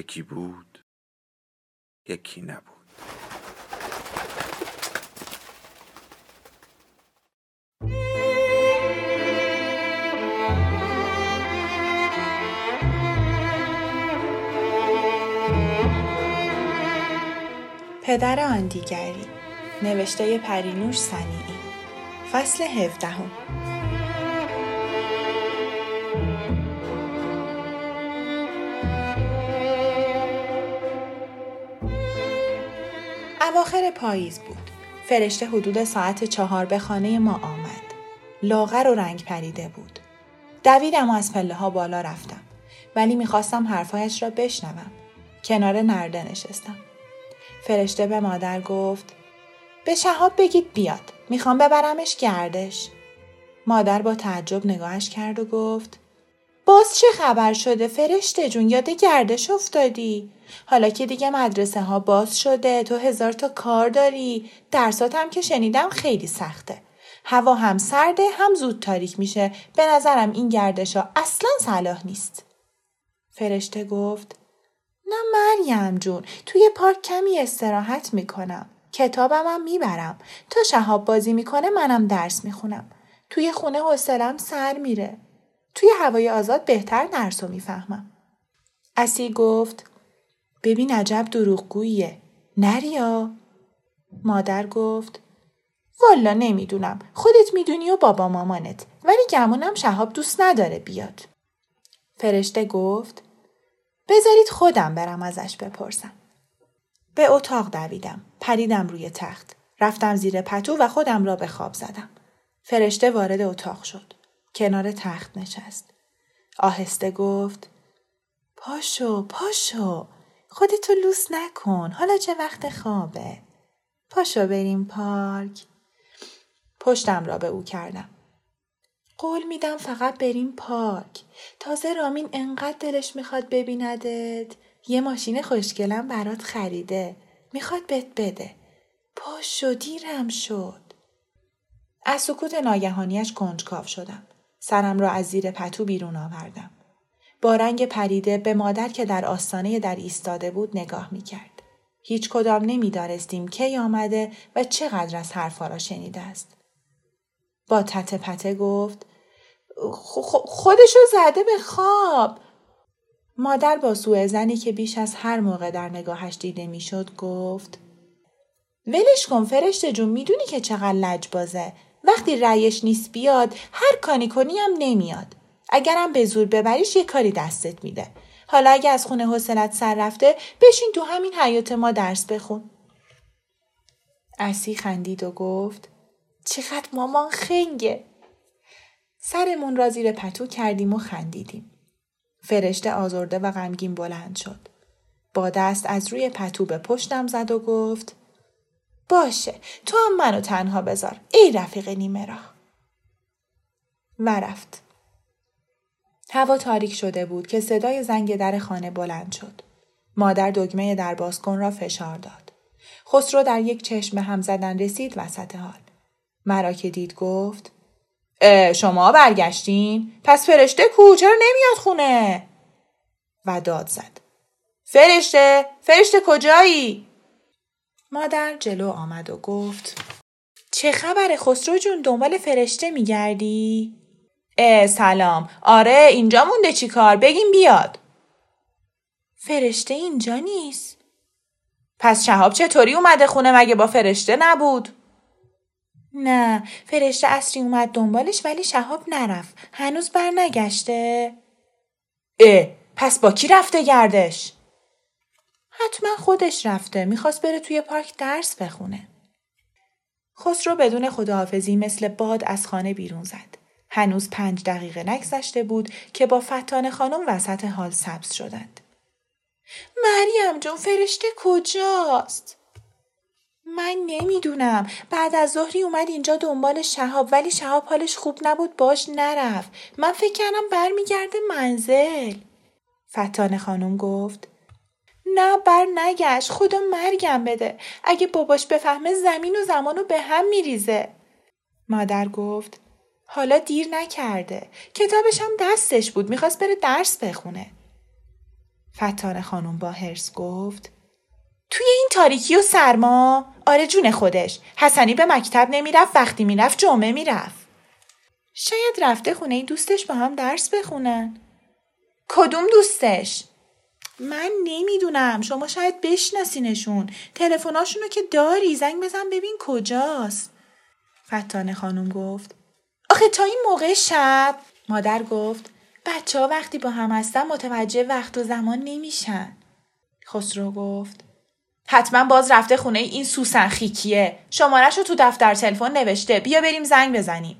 یکی بود یکی نبود. پدر آن دیگری نوشته پرینوش سنیعی فصل هفدهم. اواخر پاییز بود. فرشته حدود ساعت چهار به خانه ما آمد. لاغر و رنگ پریده بود. دویدم و از پله ها بالا رفتم. ولی می‌خواستم حرفهایش را بشنوم. کنار نرده نشستم. فرشته به مادر گفت به شهاب بگید بیاد. می‌خوام ببرمش گردش. مادر با تعجب نگاهش کرد و گفت باز چه خبر شده؟ فرشته جون یاد گردش افتادی؟ حالا که دیگه مدرسه ها باز شده تو هزار تا کار داری. درسات هم که شنیدم خیلی سخته. هوا هم سرده هم زود تاریک میشه. به نظرم این گردش ها اصلا صلاح نیست. فرشته گفت نه مریم جون توی پارک کمی استراحت می‌کنم. کتابم هم می‌برم. تا شهاب بازی می‌کنه منم درس می‌خونم. توی خونه حوصلم سر میره. توی هوای آزاد بهتر درس رو می‌فهمم. اسی گفت ببین عجب دروغگوییه. نریا؟ مادر گفت والا نمی‌دونم. خودت می‌دونی و بابا مامانت. ولی گمونم شهاب دوست نداره بیاد. فرشته گفت بذارید خودم برم ازش بپرسم. به اتاق دویدم. پریدم روی تخت. رفتم زیر پتو و خودم را به خواب زدم. فرشته وارد اتاق شد. کنار تخت نشست. آهسته گفت پاشو پاشو خودتو لوس نکن حالا چه وقت خوابه؟ پاشو بریم پارک. پشتم را به او کردم. قول میدم فقط بریم پارک. تازه رامین انقدر دلش می‌خواد ببیندت. یه ماشین خوشگلم برات خریده. می‌خواد بهت بده. پاشو دیرم شد. از سکوت ناگهانیش کنجکاو شدم. سرم را از زیر پتو بیرون آوردم. با رنگ پریده به مادر که در آستانه در ایستاده بود نگاه می کرد. هیچ کدام نمی دارستیم کی آمده و چقدر از حرفا را شنیده است. با تته پته گفت خودشو زده به خواب. مادر با سوء زنی که بیش از هر موقع در نگاهش دیده می‌شد گفت ولش کن فرشته جون می‌دونی که چقدر لجبازه وقتی رأیش نیست بیاد هر کانی کنی هم نمیاد. اگرم به زور ببریش یه کاری دستت میده. حالا اگه از خونه حوصلت سر رفته بشین تو همین حیات ما درس بخون. اسی خندید و گفت چقدر مامان خنگه. سرمون را زیر پتو کردیم و خندیدیم. فرشته آزرده و غمگین بلند شد. با دست از روی پتو به پشتم زد و گفت باشه تو هم منو تنها بذار ای رفیق نیمه راه و رفت هوا تاریک شده بود که صدای زنگ در خانه بلند شد مادر دگمه در بازکن را فشار داد خسرو در یک چشم هم زدن رسید وسط حال مرا که دید گفت شما برگشتین؟ پس فرشته کو چرا نمیاد خونه؟ و داد زد. فرشته؟ فرشته کجایی؟ مادر جلو آمد و گفت چه خبر خسرو جون؟ دنبال فرشته میگردی؟ اه سلام. آره اینجا مونده. چی کار؟ بگیم بیاد. فرشته اینجا نیست. پس شهاب چطوری اومده خونه؟ مگه با فرشته نبود؟ نه فرشته اصری اومد دنبالش ولی شهاب نرفت. هنوز بر نگشته اه پس با کی رفته گردش؟ حتما خودش رفته می‌خواست بره توی پارک درس بخونه. خسرو بدون خداحافظی مثل باد از خانه بیرون زد. هنوز پنج دقیقه نگذشته بود که با فتان خانم وسط حال سبز شدند. مریم جون فرشته کجاست؟ من نمی‌دونم بعد از ظهری اومد اینجا دنبال شهاب ولی شهاب حالش خوب نبود باش نرفت من فکر کردم برمیگرده منزل فتان خانم گفت نه بر نگشت. خدا مرگم بده. اگه باباش بفهمه زمین و زمان رو به هم میریزه. مادر گفت حالا دیر نکرده. کتابش هم دستش بود. می‌خواست بره درس بخونه. فتان خانم با هرس گفت توی این تاریکی و سرما؟ آره جون خودش. حسنی به مکتب نمی‌رفت وقتی می‌رفت جمعه می‌رفت. شاید رفته خونه دوستش با هم درس بخونن. کدوم دوستش؟ من نمی‌دونم. شما شاید بشناسینشون. تلفناشونو که داری زنگ بزن ببین کجاست. فتانه خانم گفت. آخه تا این موقع شب مادر گفت بچه ها وقتی با هم هستن متوجه وقت و زمان نمیشن. خسرو گفت. حتما باز رفته خونه این سوسن خیکیه. شمارش رو تو دفتر تلفن نوشته. بیا بریم زنگ بزنیم.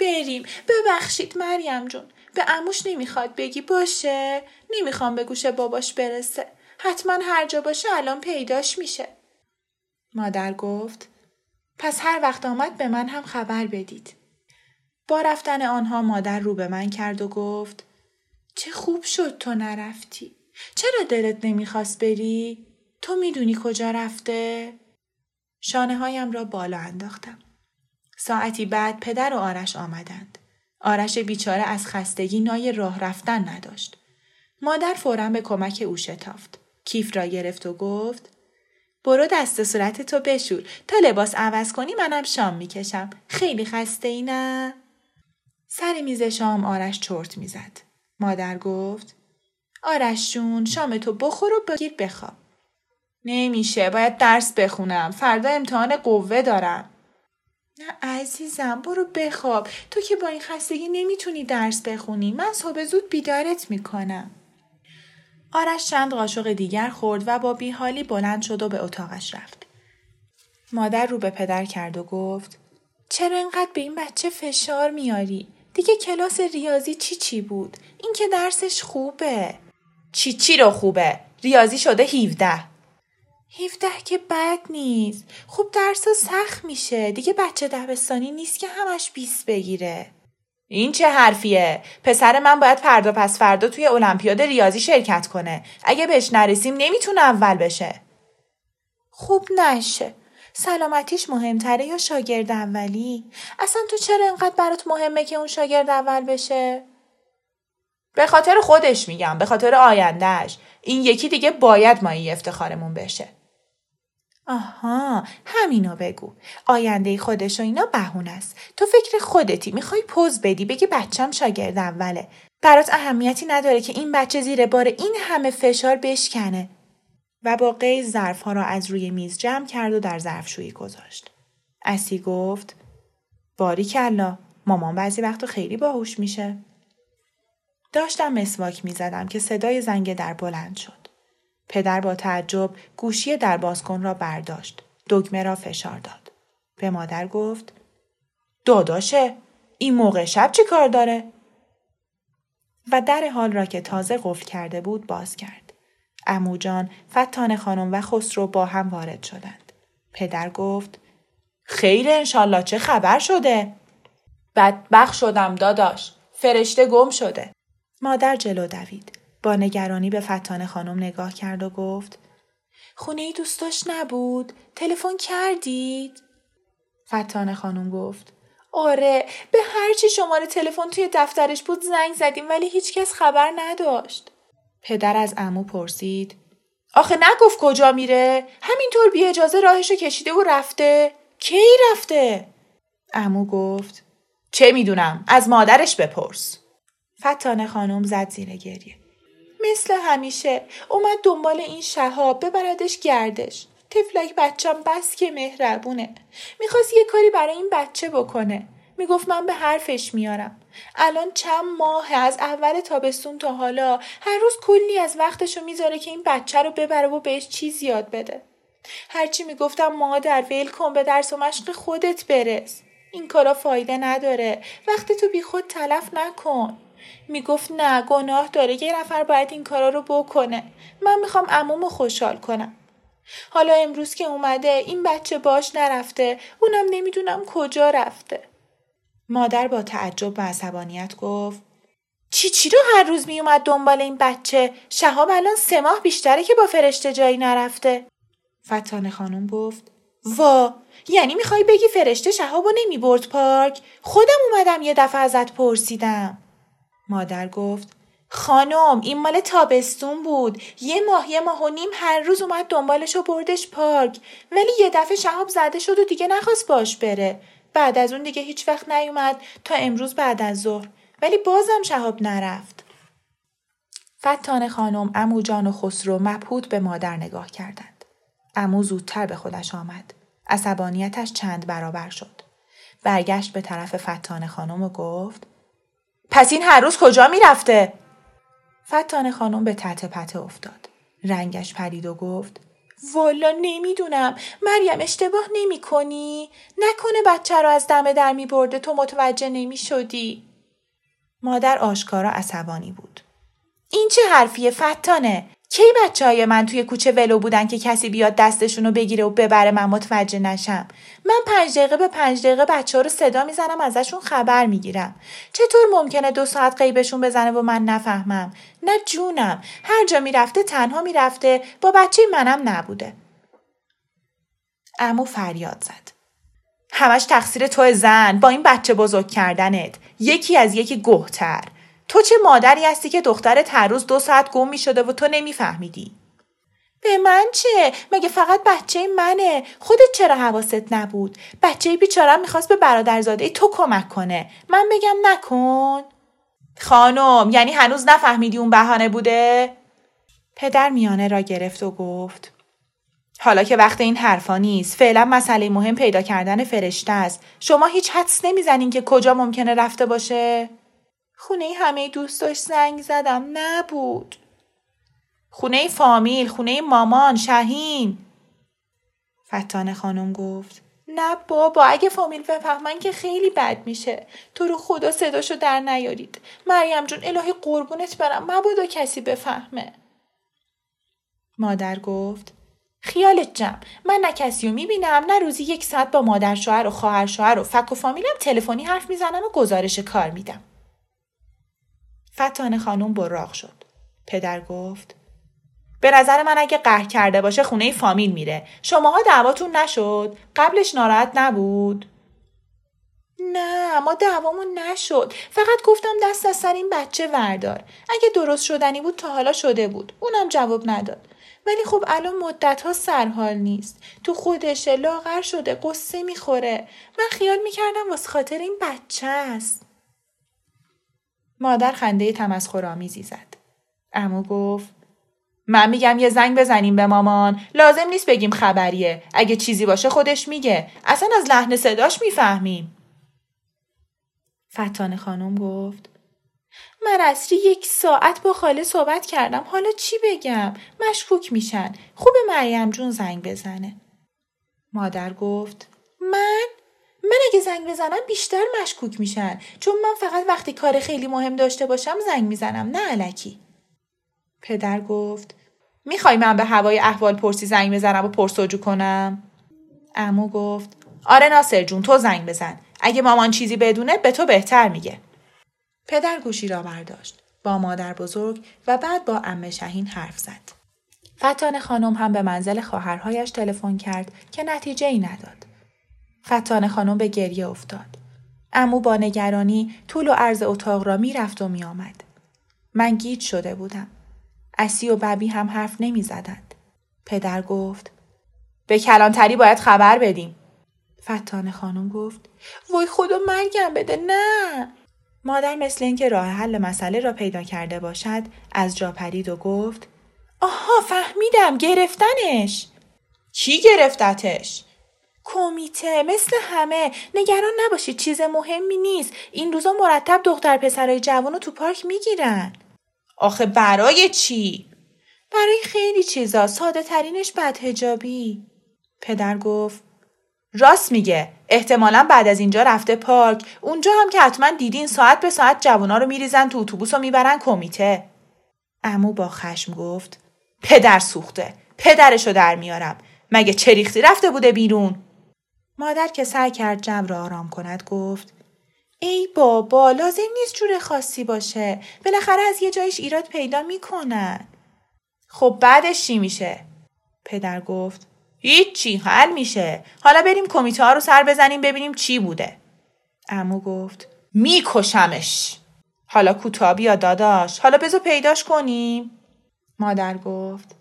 بریم. ببخشید مریم جون. به اموش نمی‌خواد بگی باشه. نمی‌خوام به گوش باباش برسه. حتما هر جا باشه الان پیداش میشه. مادر گفت پس هر وقت آمد به من هم خبر بدید. با رفتن آنها مادر رو به من کرد و گفت چه خوب شد تو نرفتی. چرا دلت نمی‌خواست بری؟ تو می‌دونی کجا رفته؟ شانه هایم را بالا انداختم. ساعتی بعد پدر و آرش آمدند. آرش بیچاره از خستگی نای راه رفتن نداشت. مادر فورا به کمک او شتافت. کیف را گرفت و گفت برو دست صورت تو بشور. تا لباس عوض کنی منم شام می‌کشم. خیلی خسته ای نه؟ سر میز شام آرش چرت می‌زد. مادر گفت آرش جون شام تو بخور و بگیر بخواب. نمیشه باید درس بخونم. فردا امتحان قوه دارم. نه عزیزم برو بخواب. تو که با این خستگی نمی‌تونی درس بخونی. من صبح زود بیدارت می‌کنم. آرش چند قاشق دیگر خورد و با بیحالی بلند شد و به اتاقش رفت. مادر رو به پدر کرد و گفت چرا اینقدر به این بچه فشار میاری؟ دیگه کلاس ریاضی چی چی بود؟ این که درسش خوبه. چی چی رو خوبه؟ ریاضی شده 17 17 که بد نیست. خوب درس سخت میشه. دیگه بچه دبستانی نیست که همش 20 بگیره. این چه حرفیه؟ پسر من باید فردا پس فردا توی المپیاد ریاضی شرکت کنه. اگه بهش نرسیم نمی‌تونه اول بشه. خوب نشه. سلامتیش مهمتره یا شاگرد اولی؟ اصلا تو چرا انقدر برات مهمه که اون شاگرد اول بشه؟ به خاطر خودش میگم به خاطر آیندهش این یکی دیگه باید مایی افتخارمون بشه. آها همینو بگو. آینده خودش و اینا بهونه است. تو فکر خودتی می‌خوای پوز بدی بگی بچم شاگرد اوله. برات اهمیتی نداره که این بچه زیر بار این همه فشار بشکنه. و با قیز ظرفها را از روی میز جمع کرد و در ظرفشویی گذاشت. اسی گفت باری کلا مامان بعضی وقت خیلی باهوش میشه. داشتم مسواک می‌زدم که صدای زنگ در بلند شد. پدر با تعجب گوشی در بازکن را برداشت. دکمه را فشار داد. به مادر گفت داداشه این موقع شب چی کار داره؟ و در حال را که تازه قفل کرده بود باز کرد. اموجان، فتان خانم و خسرو با هم وارد شدند. پدر گفت خیر انشالله چه خبر شده؟ بدبخ شدم داداش. فرشته گم شده. مادر جلو دوید. با نگرانی به فتان خانم نگاه کرد و گفت خونه ای دوستاش نبود؟ تلفن کردید؟ فتان خانم گفت آره به هرچی شماره تلفن توی دفترش بود زنگ زدیم ولی هیچکس خبر نداشت. پدر از امو پرسید آخه نگفت کجا میره؟ همینطور بی اجازه راهشو کشیده و رفته؟ کی رفته؟ امو گفت چه می‌دونم از مادرش بپرس. فتانه خانم زد زیر گریه. مثل همیشه. اومد دنبال این شهاب ببردش گردش. تفلک بچم بس که مهربونه. می‌خواست یه کاری برای این بچه بکنه. می‌گفت من به حرفش میارم. الان چند ماه از اول تابستون تا حالا هر روز کلی از وقتشو می‌ذاره که این بچه رو ببره و بهش چیز یاد بده. هرچی می‌گفتم مادر ول کن به درس و مشق خودت برس. این کارا فایده نداره. وقتی تو بی خود تلف نکن. می‌گفت نه گناه داره یه نفر باید این کارا رو بکنه. من می‌خوام عمومو خوشحال کنم. حالا امروز که اومده این بچه باش نرفته اونم نمی‌دونم کجا رفته. مادر با تعجب و عصبانیت گفت چی چی رو هر روز میومد دنبال این بچه؟ شهاب الان سه ماه بیشتره که با فرشته جایی نرفته. فتانه خانم گفت وا یعنی می‌خوای بگی فرشته شهابو نمی‌برد پارک؟ خودم اومدم یه دفعه ازت پرسیدم. مادر گفت خانم این مال تابستون بود. یه ماه یه ماه و نیم هر روز اومد دنبالش و بردش پارک. ولی یه دفعه شهاب زده شد و دیگه نخواست باش بره. بعد از اون دیگه هیچ وقت نیومد تا امروز بعد از ظهر. ولی بازم شهاب نرفت. فتان خانم امو جان و خسرو مبهوت به مادر نگاه کردند. امو زودتر به خودش آمد. عصبانیتش چند برابر شد. برگشت به طرف فتان خانم و گفت پس این هر روز کجا می‌رفته؟ فتان خانم به تحت پته افتاد. رنگش پرید و گفت والا نمی‌دونم مریم اشتباه نمی کنی؟ نکنه بچه رو از دم در می برده تو متوجه نمی شدی؟ مادر آشکارا عصبانی بود. این چه حرفیه فتانه؟ کی بچه های من توی کوچه ولو بودن که کسی بیاد دستشون رو بگیره و ببره من متوجه نشم؟ من پنج دقیقه به پنج دقیقه بچه ها رو صدا می‌زنم ازشون خبر می‌گیرم. چطور ممکنه دو ساعت قیبشون بزنه و من نفهمم؟ نه جونم. هر جا می‌رفته تنها می‌رفته. با بچه منم نبوده. امو فریاد زد. همش تقصیر تو زن. با این بچه بزرگ کردنت. یکی از یکی گهتر تو چه مادری هستی که دخترت هر روز دو ساعت گم می شده و تو نمیفهمیدی؟ به من چه؟ مگه فقط بچه منه؟ خودت چرا حواست نبود؟ بچه بیچارم می‌خواست به برادرزاده تو کمک کنه. من بگم نکن؟ خانم یعنی هنوز نفهمیدی اون بهانه بوده؟ پدر میانه را گرفت و گفت حالا که وقت این حرفا نیست فعلا مسئله مهم پیدا کردن فرشته است شما هیچ حدس نمی‌زنین که کجا ممکنه رفته باشه خونه همه دوستاش زنگ زدم. نبود. خونه فامیل، خونه مامان، شهین. فتانه خانم گفت نه بابا اگه فامیل بفهمن که خیلی بد میشه. تو رو خدا صداشو در نیارید. مریم جون الهی قربونت برم. مبادا کسی بفهمه. مادر گفت خیالت جمع. من نه کسی رو می‌بینم نه روزی یک ساعت با مادر شوهر و خواهر شوهر و فک و فامیلم تلفنی حرف می‌زنم و گزارش کار میدم. فتان خانوم براغ شد. پدر گفت به نظر من اگه قهر کرده باشه خونه فامیل میره. شماها دعواتون نشد؟ قبلش ناراحت نبود؟ نه ما دعوامون نشد فقط گفتم دست از سر این بچه وردار اگه درست شدنی بود تا حالا شده بود اونم جواب نداد ولی خب الان مدت ها سرحال نیست تو خودشه لاغر شده قصه می‌خوره من خیال می‌کردم واسه خاطر این بچه است مادر خنده تمسخرآمیزی زد. امو گفت من میگم یه زنگ بزنیم به مامان. لازم نیست بگیم خبریه. اگه چیزی باشه خودش میگه. اصلا از لحن صداش می‌فهمیم. فتان خانم گفت من اصری یک ساعت با خاله صحبت کردم. حالا چی بگم؟ مشکوک میشن. خوب مریم جون زنگ بزنه. مادر گفت من من اگه زنگ بزنم بیشتر مشکوک میشن. چون من فقط وقتی کار خیلی مهم داشته باشم زنگ می‌زنم نه علکی پدر گفت می‌خوای من به هوای احوال پرسی زنگ بزنم و پرسجو کنم؟ امو گفت آره ناصر جون تو زنگ بزن. اگه مامان چیزی بدونه به تو بهتر میگه. پدر گوشی را برداشت. با مادر بزرگ و بعد با امه شهین حرف زد. فتان خانم هم به منزل خواهرهایش تلفن کرد که نتیجه ای نداد. فتان خانم به گریه افتاد. امو با نگرانی طول و عرض اتاق را می رفت و می آمد. من گیج شده بودم. اسی و ببی هم حرف نمی زدند. پدر گفت به کلانتری باید خبر بدیم. فتان خانم گفت وای خدا مرگم بده نه. مادر مثل اینکه راه حل مسئله را پیدا کرده باشد از جا پرید و گفت آها فهمیدم گرفتنش. کی گرفتتش؟ کمیته مثل همه. نگران نباشید چیز مهمی نیست. این روزا مرتب دختر پسرای جوان رو تو پارک می‌گیرن. آخه برای چی؟ برای خیلی چیزا. ساده ترینش بدهجابی. پدر گفت راست میگه. احتمالا بعد از اینجا رفته پارک. اونجا هم که حتما دیدین ساعت به ساعت جوونا رو میریزن تو اتوبوس و می‌برن کمیته. امو با خشم گفت پدر سوخته. پدرشو در میارم. مگه چریختی رفته بوده بیرون؟ مادر که سعی کرد جو را آرام کند گفت ای بابا لازم نیست جور خاصی باشه. بالاخره از یه جایش ایراد پیدا می‌کنن خب بعدش چی میشه؟ پدر گفت هیچی حل میشه. حالا بریم کمیته ها رو سر بزنیم ببینیم چی بوده. امو گفت میکشمش. حالا کوتابی یا داداش. حالا بزو پیداش کنیم. مادر گفت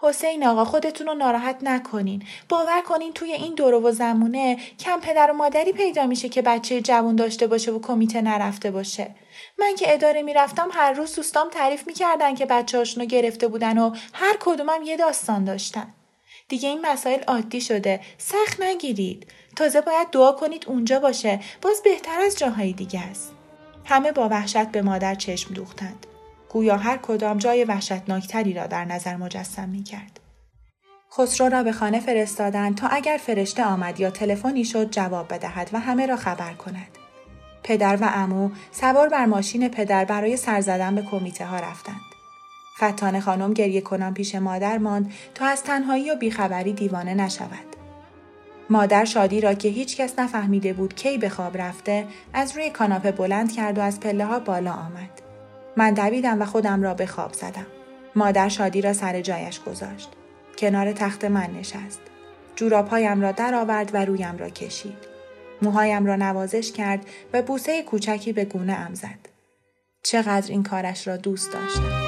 حسین آقا خودتون رو ناراحت نکنین. باور کنین توی این دورو و زمونه کم پدر و مادری پیدا میشه که بچه جوون داشته باشه و کمیته نرفته باشه. من که اداره می‌رفتم هر روز دوستام تعریف می‌کردن که بچه رو گرفته بودن و هر کدومم یه داستان داشتن. دیگه این مسائل عادی شده. سخت نگیرید. تازه باید دعا کنید اونجا باشه. باز بهتر از جاهای دیگه است. همه با وحشت به مادر چشم دوختند. گویا هر کدام جای وحشتناکتری را در نظر مجسم می کرد. خسرو را به خانه فرستادند تا اگر فرشته آمد یا تلفنی شد جواب بدهد و همه را خبر کند. پدر و امو سوار بر ماشین پدر برای سر زدن به کمیته ها رفتند. فتان خانم گریه کنان پیش مادر ماند تا از تنهایی و بیخبری دیوانه نشود. مادر شادی را که هیچ کس نفهمیده بود کی به خواب رفته از روی کاناپه بلند کرد و از پله ها بالا آمد. من دویدم و خودم را به خواب زدم. مادر شادی را سر جایش گذاشت. کنار تخت من نشست. جورابهایم را درآورد و رویم را کشید. موهایم را نوازش کرد و بوسه کوچکی به گونه ام زد. چقدر این کارش را دوست داشتم.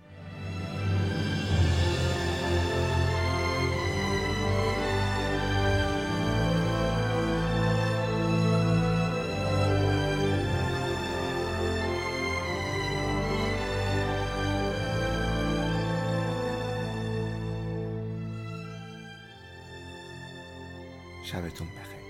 sabes tú un peje.